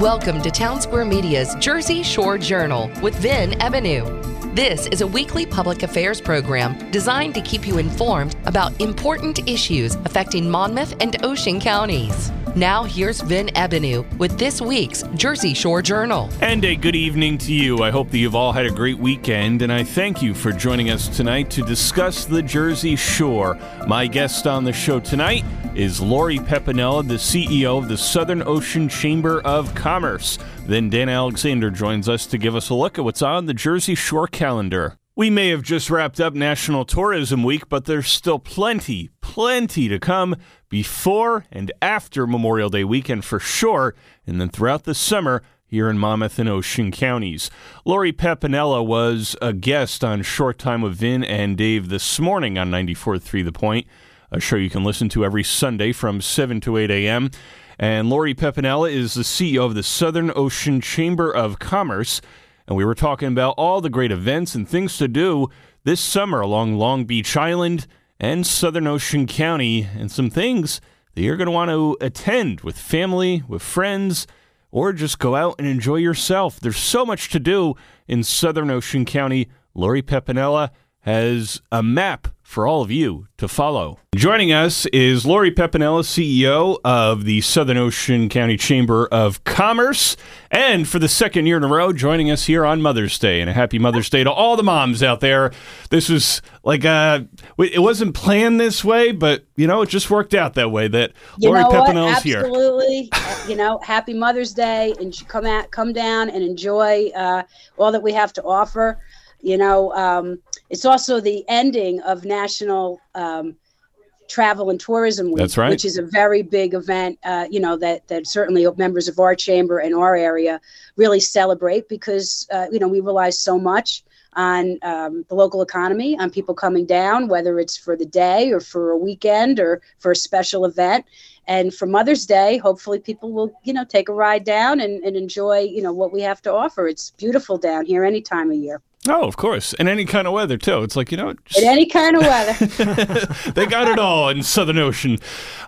Welcome to Town Square Media's Jersey Shore Journal with Vin Ebenau. This is a weekly public affairs program designed to keep you informed about important issues affecting Monmouth and Ocean counties. Now, here's Vin Ebenau with this week's Jersey Shore Journal. And a good evening to you. I hope that you've all had a great weekend, and I thank you for joining us tonight to discuss the Jersey Shore. My guest on the show tonight is Lori Pepinella, the CEO of the Southern Ocean Chamber of Commerce. Then Dan Alexander joins us to give us a look at what's on the Jersey Shore calendar. We may have just wrapped up National Tourism Week, but there's still plenty, plenty to come before and after Memorial Day weekend for sure, and then throughout the summer here in Monmouth and Ocean counties. Lori Pepinella was a guest on Short Time with Vin and Dave this morning on 94.3 The Point, a show you can listen to every Sunday from 7 to 8 a.m. And Lori Pepinella is the CEO of the Southern Ocean Chamber of Commerce. And we were talking about all the great events and things to do this summer along Long Beach Island and Southern Ocean County, and some things that you're going to want to attend with family, with friends, or just go out and enjoy yourself. There's so much to do in Southern Ocean County. Lori Pepinella has a map for all of you to follow. Joining us is Lori Pepinella, CEO of the Southern Ocean County Chamber of Commerce, and for the second year in a row, joining us here on Mother's Day. And a happy Mother's Day to all the moms out there. This was like uh it wasn't planned this way, but you know, it just worked out that way. That you Lori Pepinella is here. Absolutely, you know, happy Mother's Day, and come out, come down and enjoy uh, all that we have to offer. You know, um, it's also the ending of National um, Travel and Tourism Week, That's right. which is a very big event. Uh, you know that that certainly members of our chamber and our area really celebrate because uh, you know we rely so much on um, the local economy, on people coming down, whether it's for the day or for a weekend or for a special event. And for Mother's Day, hopefully people will, you know, take a ride down and, and enjoy, you know, what we have to offer. It's beautiful down here any time of year. Oh, of course. And any kind of weather, too. It's like, you know, just, In any kind of weather. they got it all in Southern Ocean.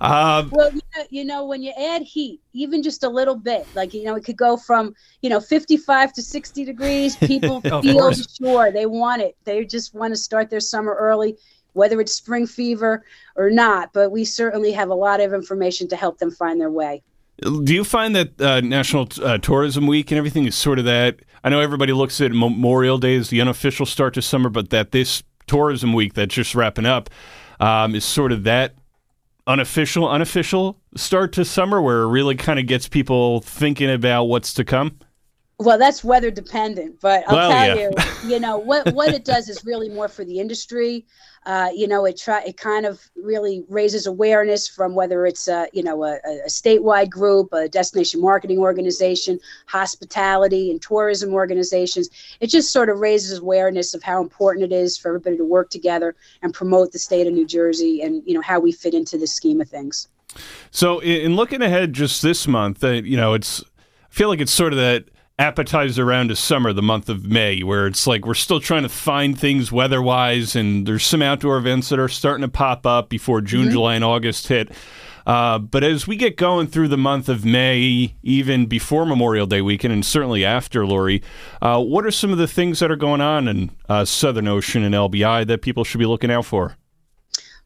Uh, well, you know, you know, when you add heat, even just a little bit, like, you know, it could go from, you know, 55 to 60 degrees. People feel sure they want it. They just want to start their summer early, whether it's spring fever or not. But we certainly have a lot of information to help them find their way. Do you find that uh, National uh, Tourism Week and everything is sort of that? I know everybody looks at Memorial Day as the unofficial start to summer, but that this tourism week that's just wrapping up um, is sort of that unofficial, unofficial start to summer where it really kind of gets people thinking about what's to come. Well, that's weather dependent, but I'll Well, tell yeah. you, you know what what it does is really more for the industry. Uh, you know, it try it kind of really raises awareness from whether it's a you know a, a statewide group, a destination marketing organization, hospitality and tourism organizations. It just sort of raises awareness of how important it is for everybody to work together and promote the state of New Jersey and you know how we fit into the scheme of things. So, in, in looking ahead just this month, uh, you know, it's I feel like it's sort of that appetizer around to summer, the month of May, where it's like we're still trying to find things weather-wise, and there's some outdoor events that are starting to pop up before June, July, and August hit. Uh, but as we get going through the month of May, even before Memorial Day weekend, and certainly after, Lori, uh, what are some of the things that are going on in uh, Southern Ocean and LBI that people should be looking out for?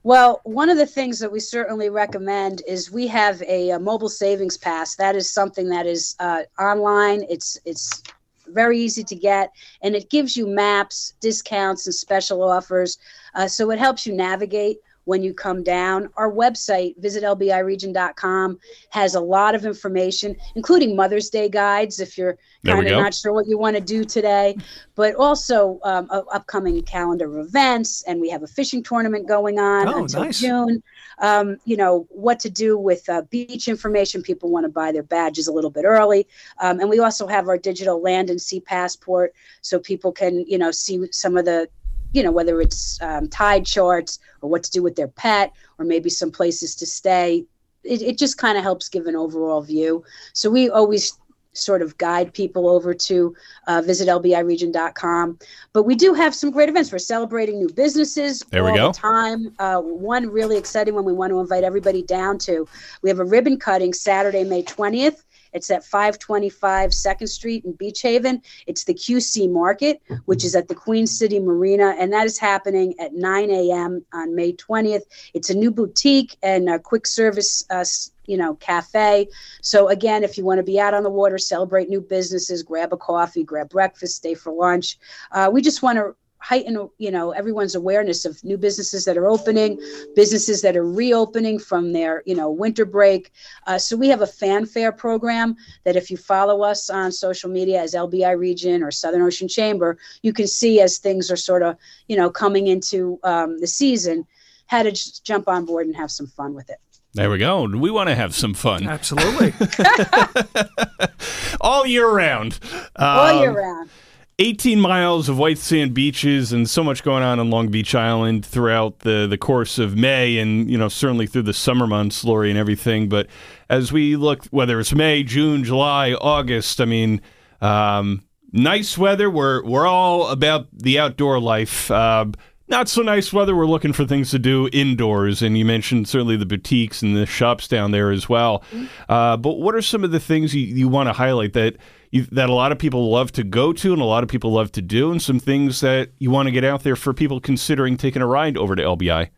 Well, one of the things that we certainly recommend is we have a, a mobile savings pass. That is something that is uh, online. It's it's very easy to get, and it gives you maps, discounts, and special offers. Uh, so it helps you navigate when you come down. Our website, visitlbiregion.com, has a lot of information, including Mother's Day guides if you're kind of not sure what you want to do today, but also um, a, upcoming calendar of events. And we have a fishing tournament going on oh, until nice. June. Um, you know, what to do with uh, beach information. People want to buy their badges a little bit early. Um, and we also have our digital land and sea passport so people can, you know, see some of the you know, whether it's um, tide charts or what to do with their pet or maybe some places to stay. It, it just kind of helps give an overall view. So we always sort of guide people over to uh, visit lbiregion.com. But we do have some great events. We're celebrating new businesses there we go. the time. Uh, one really exciting one we want to invite everybody down to. We have a ribbon cutting Saturday, May 20th it's at 525 Second Street in Beach Haven. It's the QC Market, which is at the Queen City Marina, and that is happening at 9 a.m. on May 20th. It's a new boutique and a quick service. Uh, you know, cafe. So again, if you want to be out on the water, celebrate new businesses, grab a coffee, grab breakfast, stay for lunch. Uh, we just want to heighten you know everyone's awareness of new businesses that are opening businesses that are reopening from their you know winter break uh, so we have a fanfare program that if you follow us on social media as lbi region or southern ocean chamber you can see as things are sort of you know coming into um, the season how to just jump on board and have some fun with it there we go. We want to have some fun. Absolutely. All year round. All year um, round. 18 miles of white sand beaches and so much going on in Long Beach Island throughout the, the course of May and, you know, certainly through the summer months, Lori, and everything. But as we look, whether it's May, June, July, August, I mean, um, nice weather. We're, we're all about the outdoor life. Uh, not so nice weather. We're looking for things to do indoors. And you mentioned certainly the boutiques and the shops down there as well. Mm-hmm. Uh, but what are some of the things you, you want to highlight that – that a lot of people love to go to and a lot of people love to do, and some things that you want to get out there for people considering taking a ride over to LBI?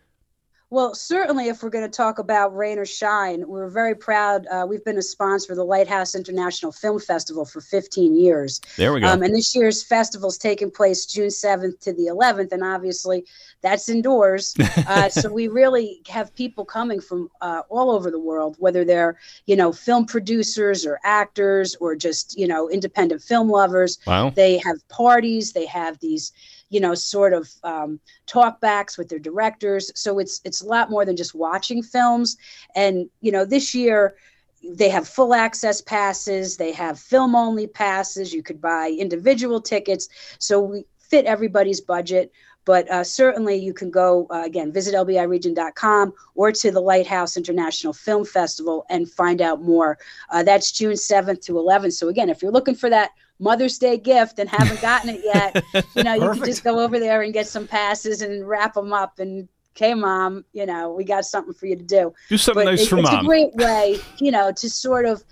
Well, certainly, if we're going to talk about rain or shine, we're very proud. Uh, we've been a sponsor of the Lighthouse International Film Festival for 15 years. There we go. Um, and this year's festival is taking place June 7th to the 11th, and obviously that's indoors. Uh, so we really have people coming from uh, all over the world, whether they're you know film producers or actors or just you know independent film lovers. Wow. They have parties. They have these you know, sort of um, talkbacks with their directors. So it's it's a lot more than just watching films. And you know, this year they have full access passes. They have film only passes. You could buy individual tickets. So we fit everybody's budget. But uh, certainly you can go, uh, again, visit lbiregion.com or to the Lighthouse International Film Festival and find out more. Uh, that's June 7th to 11th. So, again, if you're looking for that Mother's Day gift and haven't gotten it yet, you know, you can just go over there and get some passes and wrap them up and okay, mom, you know, we got something for you to do. Do something but nice it, for it's mom. It's a great way, you know, to sort of,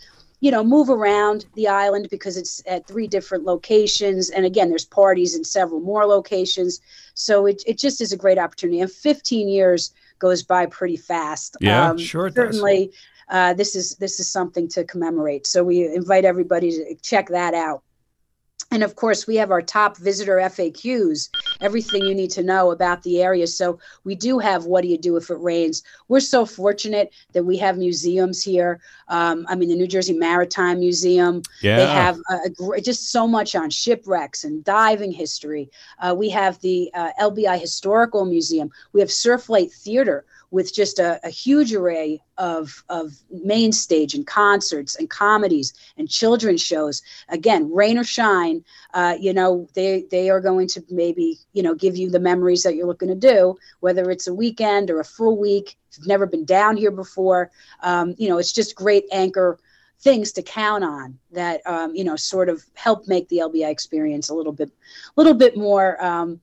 you know, move around the island because it's at three different locations. And again, there's parties in several more locations. So it, it just is a great opportunity. And 15 years goes by pretty fast. Yeah, um, sure. certainly, uh, this is this is something to commemorate. So we invite everybody to check that out. And of course, we have our top visitor FAQs, everything you need to know about the area. So we do have what do you do if it rains? We're so fortunate that we have museums here. Um, I mean, the New Jersey Maritime Museum. Yeah. They have a, a, just so much on shipwrecks and diving history. Uh, we have the uh, LBI Historical Museum. We have Surflight Theater with just a, a, huge array of, of main stage and concerts and comedies and children's shows. Again, rain or shine, uh, you know, they, they are going to maybe, you know, give you the memories that you're looking to do, whether it's a weekend or a full week. If you've never been down here before, um, you know, it's just great anchor things to count on that, um, you know, sort of help make the LBI experience a little bit, a little bit more, um,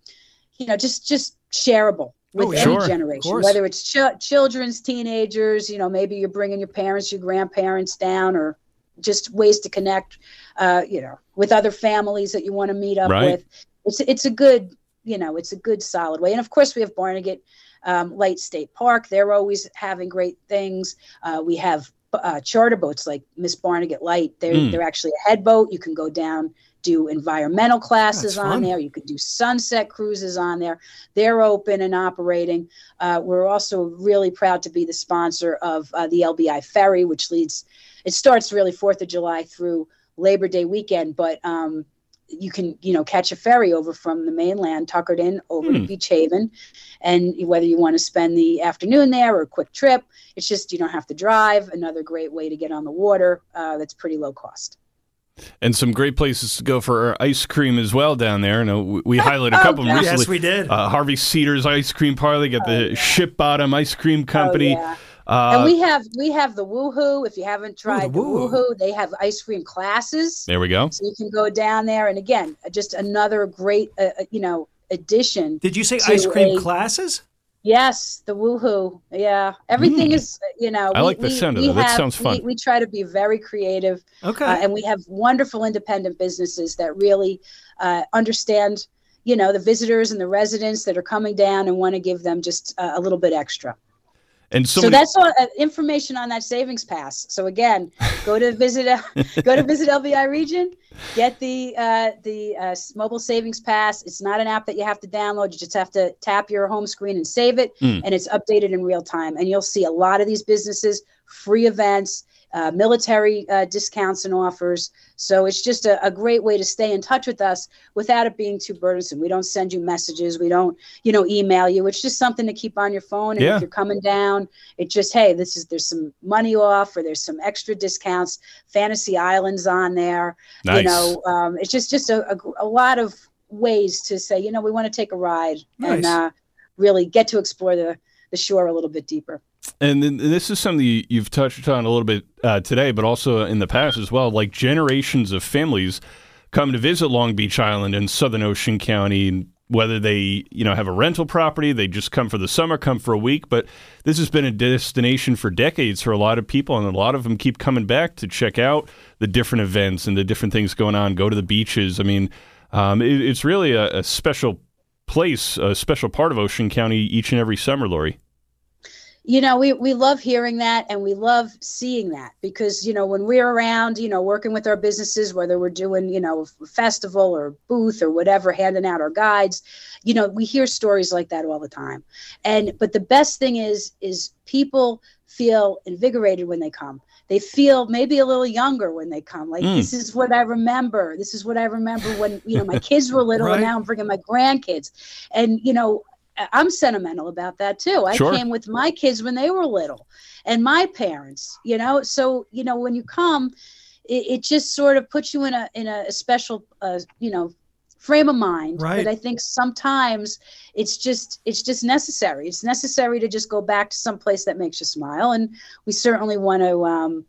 you know, just, just shareable with oh, any sure. generation, whether it's ch- children's, teenagers, you know, maybe you're bringing your parents, your grandparents down, or just ways to connect, uh, you know, with other families that you want to meet up right. with. It's it's a good, you know, it's a good solid way. And of course, we have Barnegat um, Light State Park. They're always having great things. Uh, we have uh, charter boats like Miss Barnegat Light. They're mm. they're actually a head boat. You can go down do environmental classes on there. You could do sunset cruises on there. They're open and operating. Uh, we're also really proud to be the sponsor of uh, the LBI Ferry, which leads. It starts really Fourth of July through Labor Day weekend, but um, you can you know catch a ferry over from the mainland Tuckerton over hmm. to Beach Haven, and whether you want to spend the afternoon there or a quick trip, it's just you don't have to drive. Another great way to get on the water uh, that's pretty low cost and some great places to go for ice cream as well down there. And we highlighted a couple oh, recently. Yes, we did. Uh, Harvey Cedars Ice Cream Parlor. Got the oh, yeah. Ship Bottom Ice Cream Company. Oh, yeah. Uh, and we have we have the Woohoo. If you haven't tried Ooh, the, Woohoo. the Woohoo, they have ice cream classes. There we go. So you can go down there, and again, just another great, uh, uh you know, addition. Did you say ice cream a, classes? Yes, the woohoo. Yeah, everything mm. is you know. I we, like the we, sound of that. Have, that sounds fun. We, we, try to be very creative. Okay. Uh, and we have wonderful independent businesses that really uh, understand, you know, the visitors and the residents that are coming down and want to give them just uh, a little bit extra. And so, so that's all uh, information on that savings pass. So again, go to visit go to visit LBI region, get the uh, the uh, mobile savings pass. It's not an app that you have to download. You just have to tap your home screen and save it, mm. and it's updated in real time. And you'll see a lot of these businesses, free events, uh, military uh, discounts and offers. So it's just a, a, great way to stay in touch with us without it being too burdensome. We don't send you messages. We don't, you know, email you. It's just something to keep on your phone. And yeah. if you're coming down, it's just, hey, this is there's some money off or there's some extra discounts. Fantasy Islands on there. Nice. You know, um, it's just just a, a, a, lot of ways to say, you know, we want to take a ride nice. and uh, really get to explore the the shore a little bit deeper. And this is something you've touched on a little bit uh, today, but also in the past as well. Like generations of families come to visit Long Beach Island and Southern Ocean County, and whether they you know have a rental property, they just come for the summer, come for a week. But this has been a destination for decades for a lot of people, and a lot of them keep coming back to check out the different events and the different things going on. Go to the beaches. I mean, um, it, it's really a, a special place, a special part of Ocean County each and every summer, Lori you know we, we love hearing that and we love seeing that because you know when we're around you know working with our businesses whether we're doing you know a festival or booth or whatever handing out our guides you know we hear stories like that all the time and but the best thing is is people feel invigorated when they come they feel maybe a little younger when they come like mm. this is what i remember this is what i remember when you know my kids were little right. and now i'm bringing my grandkids and you know I'm sentimental about that too. I sure. came with my kids when they were little and my parents, you know. So, you know, when you come, it, it just sort of puts you in a in a special uh, you know, frame of mind. Right. But I think sometimes it's just it's just necessary. It's necessary to just go back to some place that makes you smile. And we certainly want to um,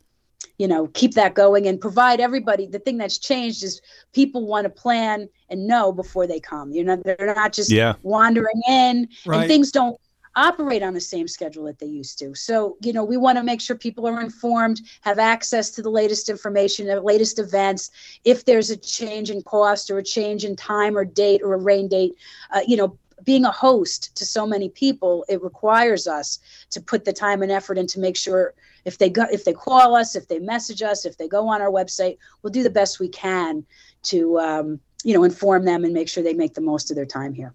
you know keep that going and provide everybody the thing that's changed is people want to plan and know before they come you know they're not just yeah. wandering in right. and things don't operate on the same schedule that they used to so you know we want to make sure people are informed have access to the latest information the latest events if there's a change in cost or a change in time or date or a rain date uh, you know being a host to so many people it requires us to put the time and effort in to make sure if they go if they call us if they message us if they go on our website we'll do the best we can to um, you know inform them and make sure they make the most of their time here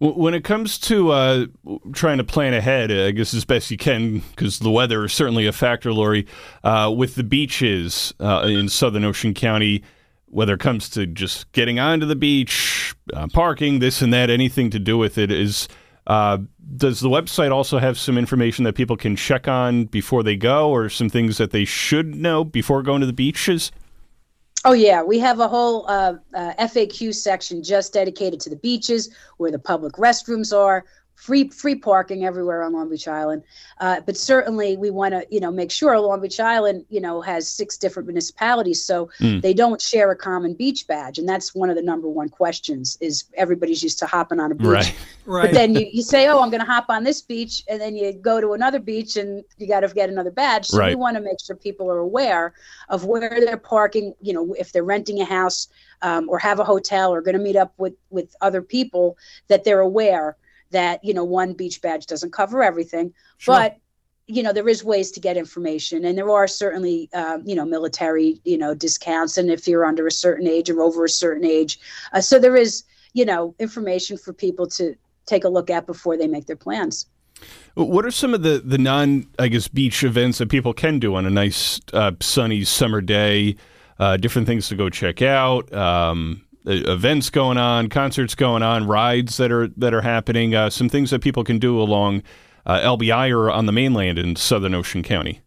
when it comes to uh, trying to plan ahead, I guess as best you can, because the weather is certainly a factor, Lori, uh, with the beaches uh, in Southern Ocean County, whether it comes to just getting onto the beach, uh, parking, this and that, anything to do with it, is uh, does the website also have some information that people can check on before they go, or some things that they should know before going to the beaches? Oh yeah, we have a whole uh, uh, FAQ section just dedicated to the beaches, where the public restrooms are, free free parking everywhere on Long Beach Island. Uh, but certainly, we want to you know make sure Long Beach Island you know has six different municipalities, so mm. they don't share a common beach badge, and that's one of the number one questions. Is everybody's used to hopping on a beach, right? right. But then you, you say, oh, I'm going to hop on this beach, and then you go to another beach, and you got to get another badge. So right. we want to make sure people are aware of where they're parking. You know, if they're renting a house. Um, or have a hotel or going to meet up with with other people that they're aware that you know one beach badge doesn't cover everything sure. but you know there is ways to get information. And there are certainly uh, you know military you know discounts. And if you're under a certain age or over a certain age uh, so there is you know information for people to take a look at before they make their plans. What are some of the the non i guess beach events that people can do on a nice uh, sunny summer day? Uh, different things to go check out um, events going on concerts going on rides that are that are happening uh, some things that people can do along uh, LBI or on the mainland in Southern Ocean County?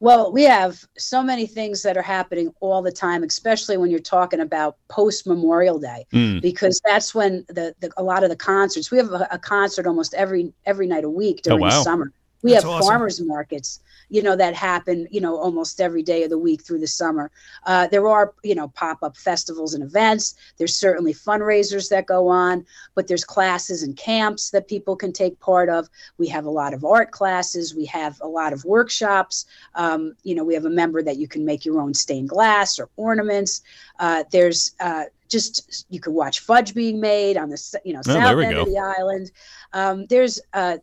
Well, we have so many things that are happening all the time, especially when you're talking about post Memorial Day, mm. because that's when the, the, a lot of the concerts. We have a, a, concert almost every every night a week during oh, wow. the summer. We that's have awesome. farmers markets you know, that happen, you know, almost every day of the week through the summer. Uh, there are, you know, pop up festivals and events. There's certainly fundraisers that go on, but there's classes and camps that people can take part of. We have a lot of art classes. We have a lot of workshops. Um, you know, we have a member that you can make your own stained glass or ornaments. Uh, there's uh, just you could watch fudge being made on the you know oh, south end go. of the island. Um, there's uh,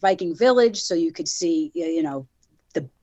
Viking Village, so you could see you know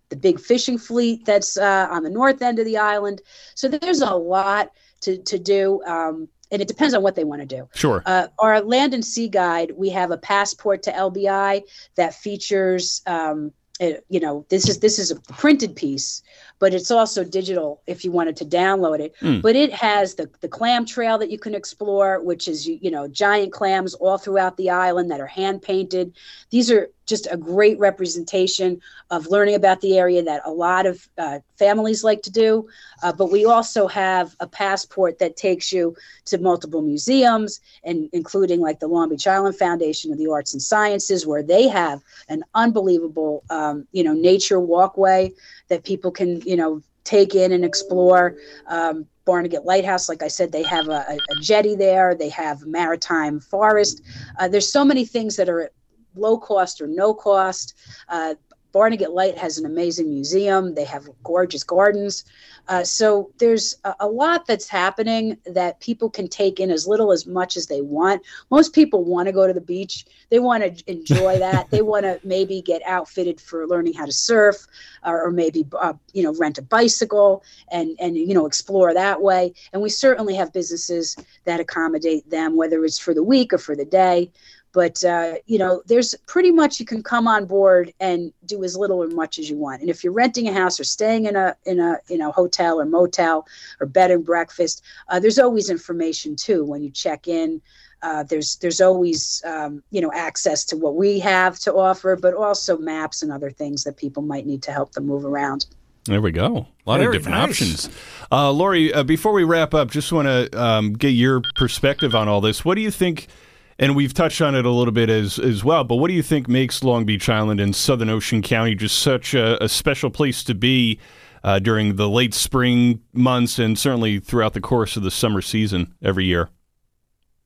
the big fishing fleet that's uh, on the north end of the island. So there's a lot to, to do. Um, and it depends on what they want to do. Sure. Uh, our land and sea guide, we have a passport to LBI that features um, it, you know this is this is a printed piece but it's also digital if you wanted to download it mm. but it has the the clam trail that you can explore which is you, you know giant clams all throughout the island that are hand painted these are just a great representation of learning about the area that a lot of uh, families like to do. Uh, but we also have a passport that takes you to multiple museums, and including like the Long Beach Island Foundation of the Arts and Sciences, where they have an unbelievable, um, you know, nature walkway that people can, you know, take in and explore. Um, Barnegat Lighthouse, like I said, they have a, a, jetty there. They have maritime forest. Uh, there's so many things that are low cost or no cost. Uh, Barnegat Light has an amazing museum. They have gorgeous gardens. Uh, so there's a, a, lot that's happening that people can take in as little as much as they want. Most people want to go to the beach. They want to enjoy that. they want to maybe get outfitted for learning how to surf, or, or maybe uh, you know rent a bicycle and and you know explore that way. And we certainly have businesses that accommodate them, whether it's for the week or for the day but uh, you know there's pretty much you can come on board and do as little or much as you want and if you're renting a house or staying in a in a you know hotel or motel or bed and breakfast uh, there's always information too when you check in uh, there's there's always um, you know access to what we have to offer but also maps and other things that people might need to help them move around there we go. A lot Very of different nice. options. Uh, Lori, uh, before we wrap up, just want to um, get your perspective on all this. What do you think and we've touched on it a little bit as as well. But what do you think makes Long Beach Island and Southern Ocean County just such a, a special place to be uh, during the late spring months and certainly throughout the course of the summer season every year?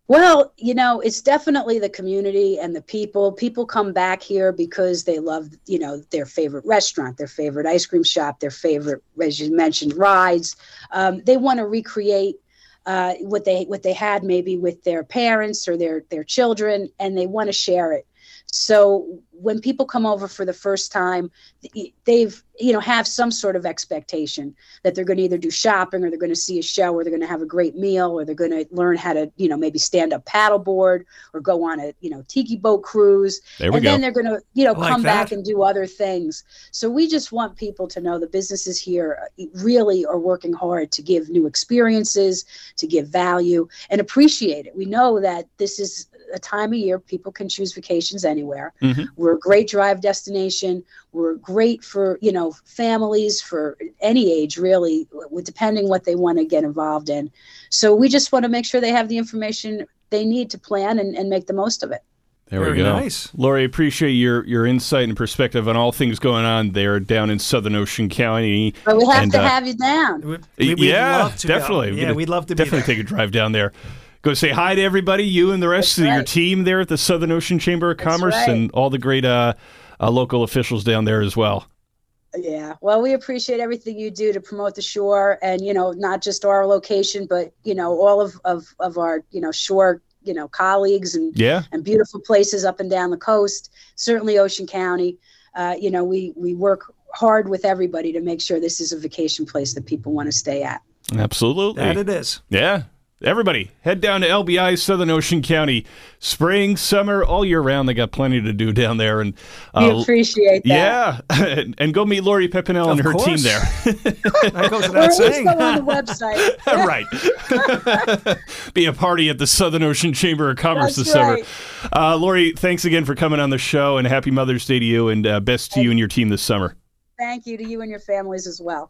Well, you know, it's definitely the community and the people. People come back here because they love, you know, their favorite restaurant, their favorite ice cream shop, their favorite, as you mentioned, rides. Um, they want to recreate uh, what they what they had maybe with their parents or their their children, and they want to share it. So when people come over for the first time, they've you know have some sort of expectation that they're going to either do shopping or they're going to see a show or they're going to have a great meal or they're going to learn how to you know maybe stand up paddleboard or go on a you know tiki boat cruise There and go. then they're going to you know like come that. back and do other things so we just want people to know the businesses here uh, really are working hard to give new experiences to give value and appreciate it we know that this is a time of year people can choose vacations anywhere. Mm-hmm. We're a great drive destination. We're great for you know families for any age really, depending what they want to get involved in. So we just want to make sure they have the information they need to plan and, and make the most of it. There Very we go. Nice. Lori, appreciate your, your insight and perspective on all things going on there down in Southern Ocean County. But we have and, to uh, have you down. We, yeah, definitely. Yeah, we'd love to definitely take a drive down there go say hi to everybody, you and the rest That's of right. your team there at the Southern Ocean Chamber of Commerce right. and all the great uh, uh, local officials down there as well. Yeah. Well, we appreciate everything you do to promote the shore and, you know, not just our location, but, you know, all of, of, of our, you know, shore, you know, colleagues and, yeah. and beautiful places up and down the coast, certainly Ocean County. uh, you know, we we work hard with everybody to make sure this is a vacation place that people want to stay at. Absolutely. That it is. Yeah. Everybody, head down to LBI Southern Ocean County. Spring, summer, all year round. They got plenty to do down there. And uh, we appreciate that. Yeah, and go meet Lori Pepinel and her course. team there. that goes without saying. on the website. right. Be a party at the Southern Ocean Chamber of Commerce That's this right. summer. Uh, Lori, thanks again for coming on the show, and happy Mother's Day to you, and uh, best to you and your team this summer. Thank you to you and your families as well.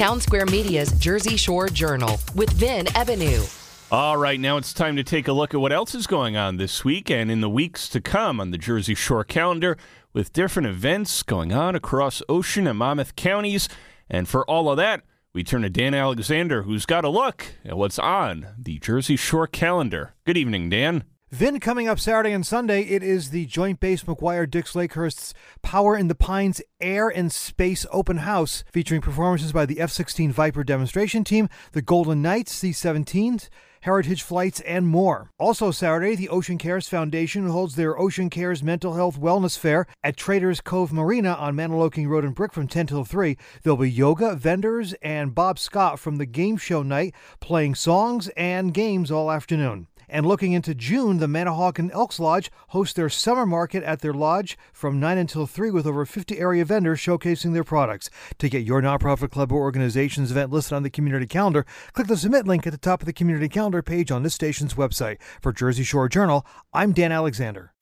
Town Square Media's Jersey Shore Journal with Vin Ebenau. All right, now it's time to take a look at what else is going on this week and in the weeks to come on the Jersey Shore calendar with different events going on across Ocean and Monmouth counties. And for all of that, we turn to Dan Alexander, who's got a look at what's on the Jersey Shore calendar. Good evening, Dan. Vin, coming up Saturday and Sunday, it is the Joint Base McGuire Dix Lakehurst's Power in the Pines Air and Space Open House, featuring performances by the F 16 Viper demonstration team, the Golden Knights, C 17s, Heritage Flights, and more. Also, Saturday, the Ocean Cares Foundation holds their Ocean Cares Mental Health Wellness Fair at Traders Cove Marina on Mantoloking Road and Brick from 10 till 3. There'll be yoga, vendors, and Bob Scott from the game show night playing songs and games all afternoon. And looking into June, the Manahawkin Elks Lodge hosts their summer market at their lodge from 9 until 3 with over 50 area vendors showcasing their products. To get your nonprofit club or organization's event listed on the community calendar, click the submit link at the top of the community calendar page on this station's website. For Jersey Shore Journal, I'm Dan Alexander.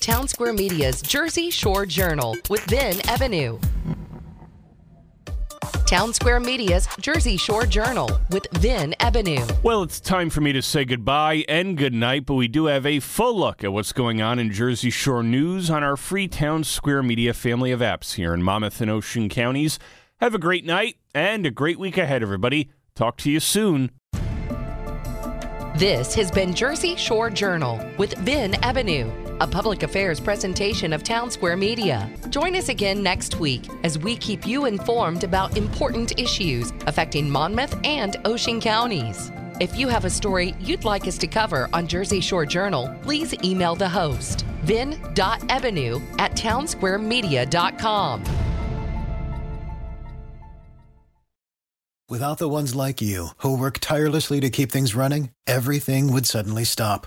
Town Square Media's Jersey Shore Journal with Vin Ebenau. Town Square Media's Jersey Shore Journal with Vin Ebenau. Well, it's time for me to say goodbye and good night, but we do have a full look at what's going on in Jersey Shore news on our free Town Square Media family of apps here in Monmouth and Ocean counties. Have a great night and a great week ahead, everybody. Talk to you soon. This has been Jersey Shore Journal with Vin Ebenau, a public affairs presentation of Town Square Media. Join us again next week as we keep you informed about important issues affecting Monmouth and Ocean counties. If you have a story you'd like us to cover on Jersey Shore Journal, please email the host, vin.ebenau at townsquaremedia.com. Without the ones like you, who work tirelessly to keep things running, everything would suddenly stop.